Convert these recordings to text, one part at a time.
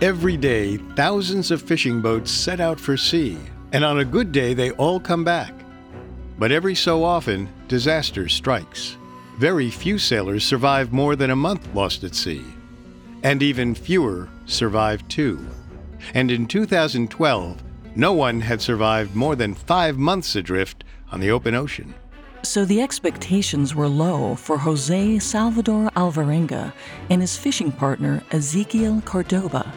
Every day, thousands of fishing boats set out for sea, and on a good day, they all come back. But every so often, disaster strikes. Very few sailors survive more than a month lost at sea, and even fewer survive two. And in 2012, no one had survived more than five months adrift on the open ocean. So the expectations were low for Jose Salvador Alvarenga and his fishing partner Ezequiel Cordoba.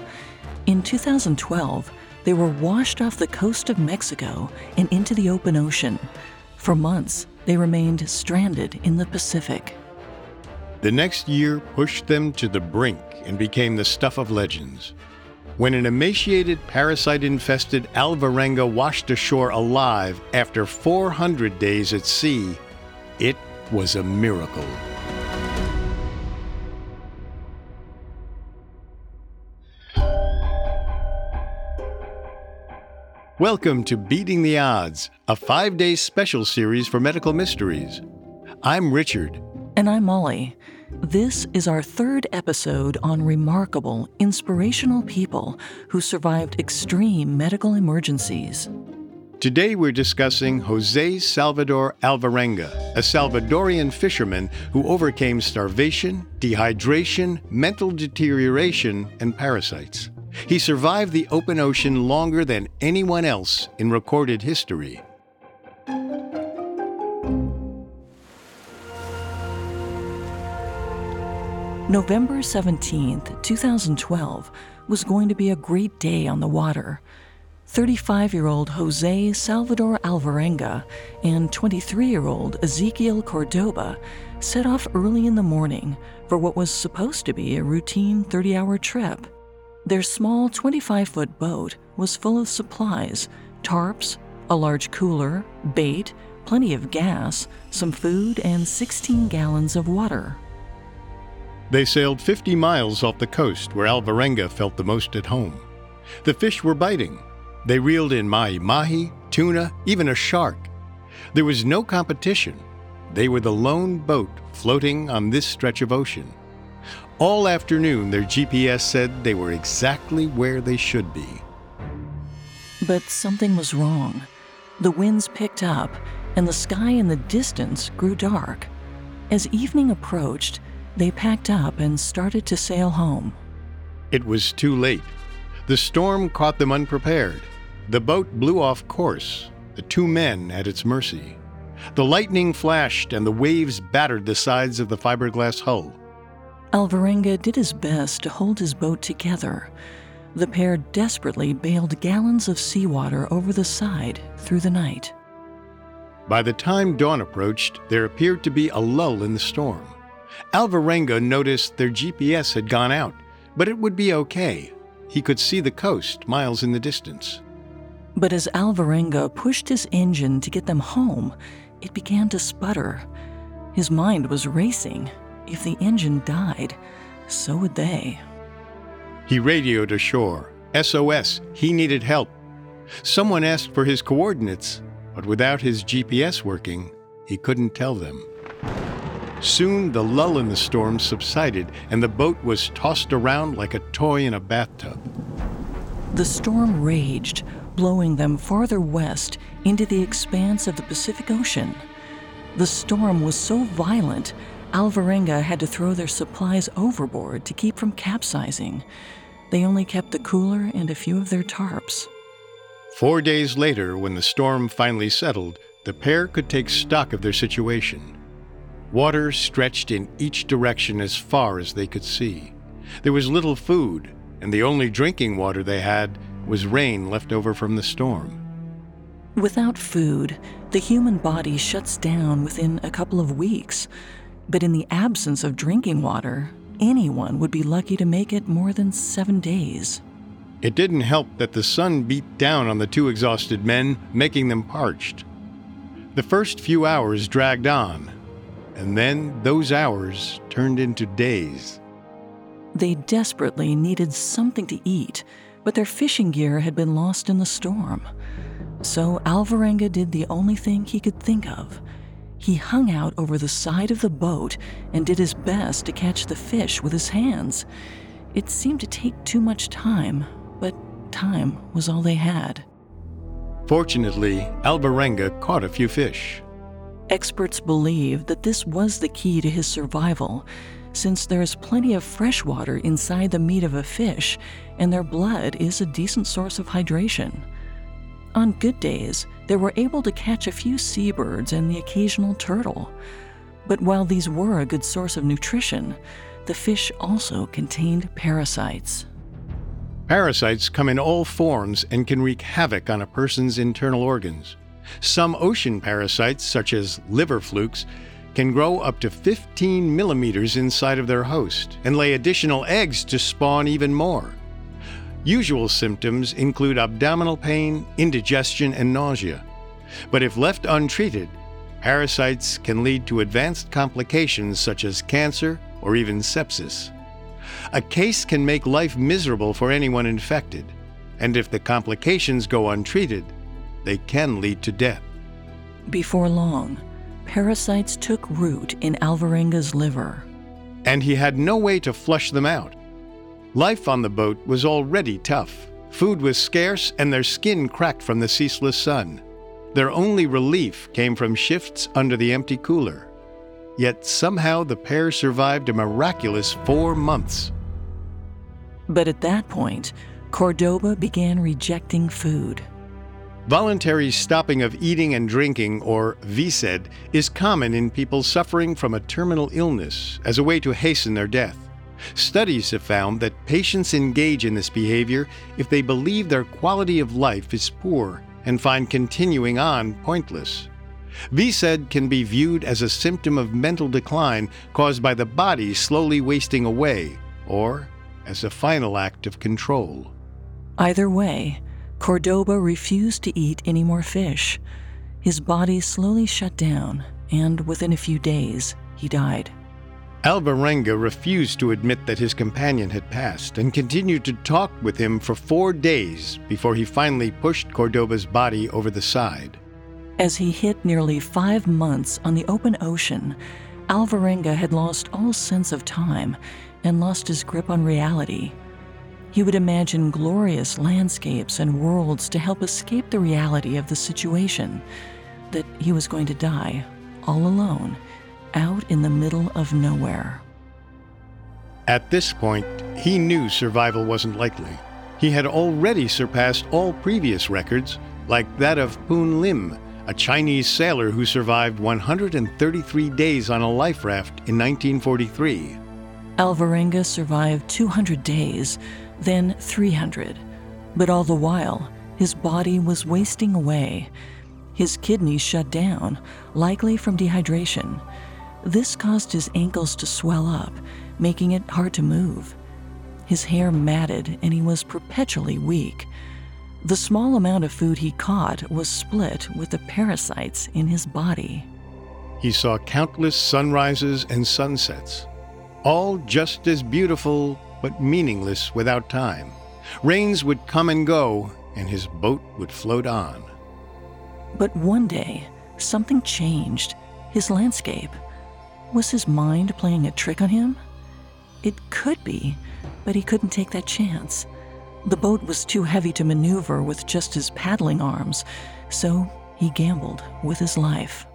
In 2012, they were washed off the coast of Mexico and into the open ocean. For months, they remained stranded in the Pacific. The next year pushed them to the brink and became the stuff of legends. When an emaciated, parasite infested Alvarenga washed ashore alive after 400 days at sea, it was a miracle. Welcome to Beating the Odds, a five day special series for medical mysteries. I'm Richard. And I'm Molly. This is our third episode on remarkable, inspirational people who survived extreme medical emergencies. Today we're discussing Jose Salvador Alvarenga, a Salvadorian fisherman who overcame starvation, dehydration, mental deterioration, and parasites. He survived the open ocean longer than anyone else in recorded history. November 17, 2012, was going to be a great day on the water. 35 year old Jose Salvador Alvarenga and 23 year old Ezequiel Cordoba set off early in the morning for what was supposed to be a routine 30 hour trip. Their small 25 foot boat was full of supplies tarps, a large cooler, bait, plenty of gas, some food, and 16 gallons of water. They sailed 50 miles off the coast where Alvarenga felt the most at home. The fish were biting. They reeled in mahi mahi, tuna, even a shark. There was no competition. They were the lone boat floating on this stretch of ocean. All afternoon, their GPS said they were exactly where they should be. But something was wrong. The winds picked up, and the sky in the distance grew dark. As evening approached, they packed up and started to sail home. It was too late. The storm caught them unprepared. The boat blew off course, the two men at its mercy. The lightning flashed and the waves battered the sides of the fiberglass hull. Alvarenga did his best to hold his boat together. The pair desperately bailed gallons of seawater over the side through the night. By the time dawn approached, there appeared to be a lull in the storm. Alvarenga noticed their GPS had gone out, but it would be okay. He could see the coast miles in the distance. But as Alvarenga pushed his engine to get them home, it began to sputter. His mind was racing. If the engine died, so would they. He radioed ashore. SOS, he needed help. Someone asked for his coordinates, but without his GPS working, he couldn't tell them. Soon the lull in the storm subsided and the boat was tossed around like a toy in a bathtub. The storm raged, blowing them farther west into the expanse of the Pacific Ocean. The storm was so violent Alvarenga had to throw their supplies overboard to keep from capsizing. They only kept the cooler and a few of their tarps. Four days later, when the storm finally settled, the pair could take stock of their situation. Water stretched in each direction as far as they could see. There was little food, and the only drinking water they had was rain left over from the storm. Without food, the human body shuts down within a couple of weeks. But in the absence of drinking water, anyone would be lucky to make it more than seven days. It didn't help that the sun beat down on the two exhausted men, making them parched. The first few hours dragged on, and then those hours turned into days. They desperately needed something to eat, but their fishing gear had been lost in the storm. So Alvarenga did the only thing he could think of. He hung out over the side of the boat and did his best to catch the fish with his hands. It seemed to take too much time, but time was all they had. Fortunately, Alvarenga caught a few fish. Experts believe that this was the key to his survival, since there is plenty of fresh water inside the meat of a fish, and their blood is a decent source of hydration. On good days, they were able to catch a few seabirds and the occasional turtle. But while these were a good source of nutrition, the fish also contained parasites. Parasites come in all forms and can wreak havoc on a person's internal organs. Some ocean parasites, such as liver flukes, can grow up to 15 millimeters inside of their host and lay additional eggs to spawn even more. Usual symptoms include abdominal pain, indigestion, and nausea. But if left untreated, parasites can lead to advanced complications such as cancer or even sepsis. A case can make life miserable for anyone infected, and if the complications go untreated, they can lead to death. Before long, parasites took root in Alvarenga's liver. And he had no way to flush them out. Life on the boat was already tough. Food was scarce, and their skin cracked from the ceaseless sun. Their only relief came from shifts under the empty cooler. Yet somehow the pair survived a miraculous four months. But at that point, Cordoba began rejecting food. Voluntary stopping of eating and drinking, or VSED, is common in people suffering from a terminal illness as a way to hasten their death. Studies have found that patients engage in this behavior if they believe their quality of life is poor and find continuing on pointless. VSED can be viewed as a symptom of mental decline caused by the body slowly wasting away, or as a final act of control. Either way, Cordoba refused to eat any more fish. His body slowly shut down, and within a few days, he died. Alvarenga refused to admit that his companion had passed and continued to talk with him for four days before he finally pushed Cordoba's body over the side. As he hit nearly five months on the open ocean, Alvarenga had lost all sense of time and lost his grip on reality. He would imagine glorious landscapes and worlds to help escape the reality of the situation that he was going to die all alone out in the middle of nowhere. At this point, he knew survival wasn't likely. He had already surpassed all previous records, like that of Poon Lim, a Chinese sailor who survived 133 days on a life raft in 1943. Alvarenga survived 200 days, then 300. But all the while, his body was wasting away. His kidneys shut down, likely from dehydration. This caused his ankles to swell up, making it hard to move. His hair matted, and he was perpetually weak. The small amount of food he caught was split with the parasites in his body. He saw countless sunrises and sunsets, all just as beautiful but meaningless without time. Rains would come and go, and his boat would float on. But one day, something changed his landscape. Was his mind playing a trick on him? It could be, but he couldn't take that chance. The boat was too heavy to maneuver with just his paddling arms, so he gambled with his life.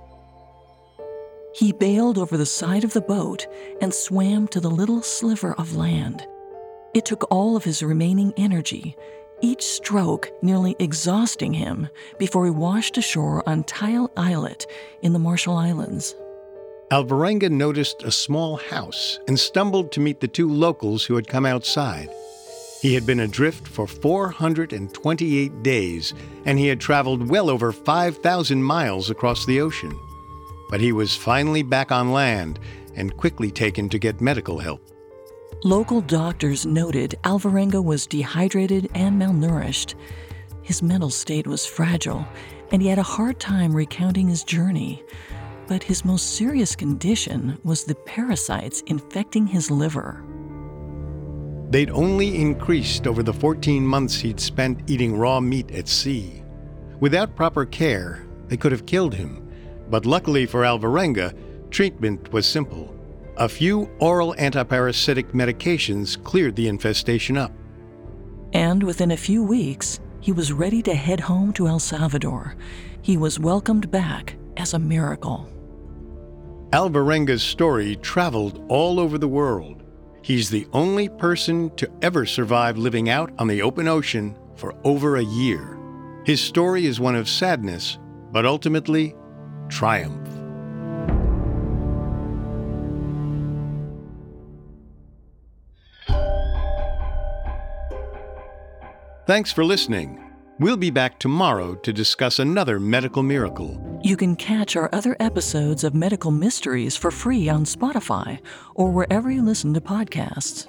He bailed over the side of the boat and swam to the little sliver of land. It took all of his remaining energy, each stroke nearly exhausting him, before he washed ashore on Tile Islet in the Marshall Islands. Alvarenga noticed a small house and stumbled to meet the two locals who had come outside. He had been adrift for 428 days, and he had traveled well over 5,000 miles across the ocean. But he was finally back on land and quickly taken to get medical help. Local doctors noted Alvarenga was dehydrated and malnourished. His mental state was fragile, and he had a hard time recounting his journey. But his most serious condition was the parasites infecting his liver. They'd only increased over the 14 months he'd spent eating raw meat at sea. Without proper care, they could have killed him. But luckily for Alvarenga, treatment was simple. A few oral antiparasitic medications cleared the infestation up. And within a few weeks, he was ready to head home to El Salvador. He was welcomed back as a miracle. Alvarenga's story traveled all over the world. He's the only person to ever survive living out on the open ocean for over a year. His story is one of sadness, but ultimately, triumph. Thanks for listening. We'll be back tomorrow to discuss another medical miracle. You can catch our other episodes of Medical Mysteries for free on Spotify or wherever you listen to podcasts.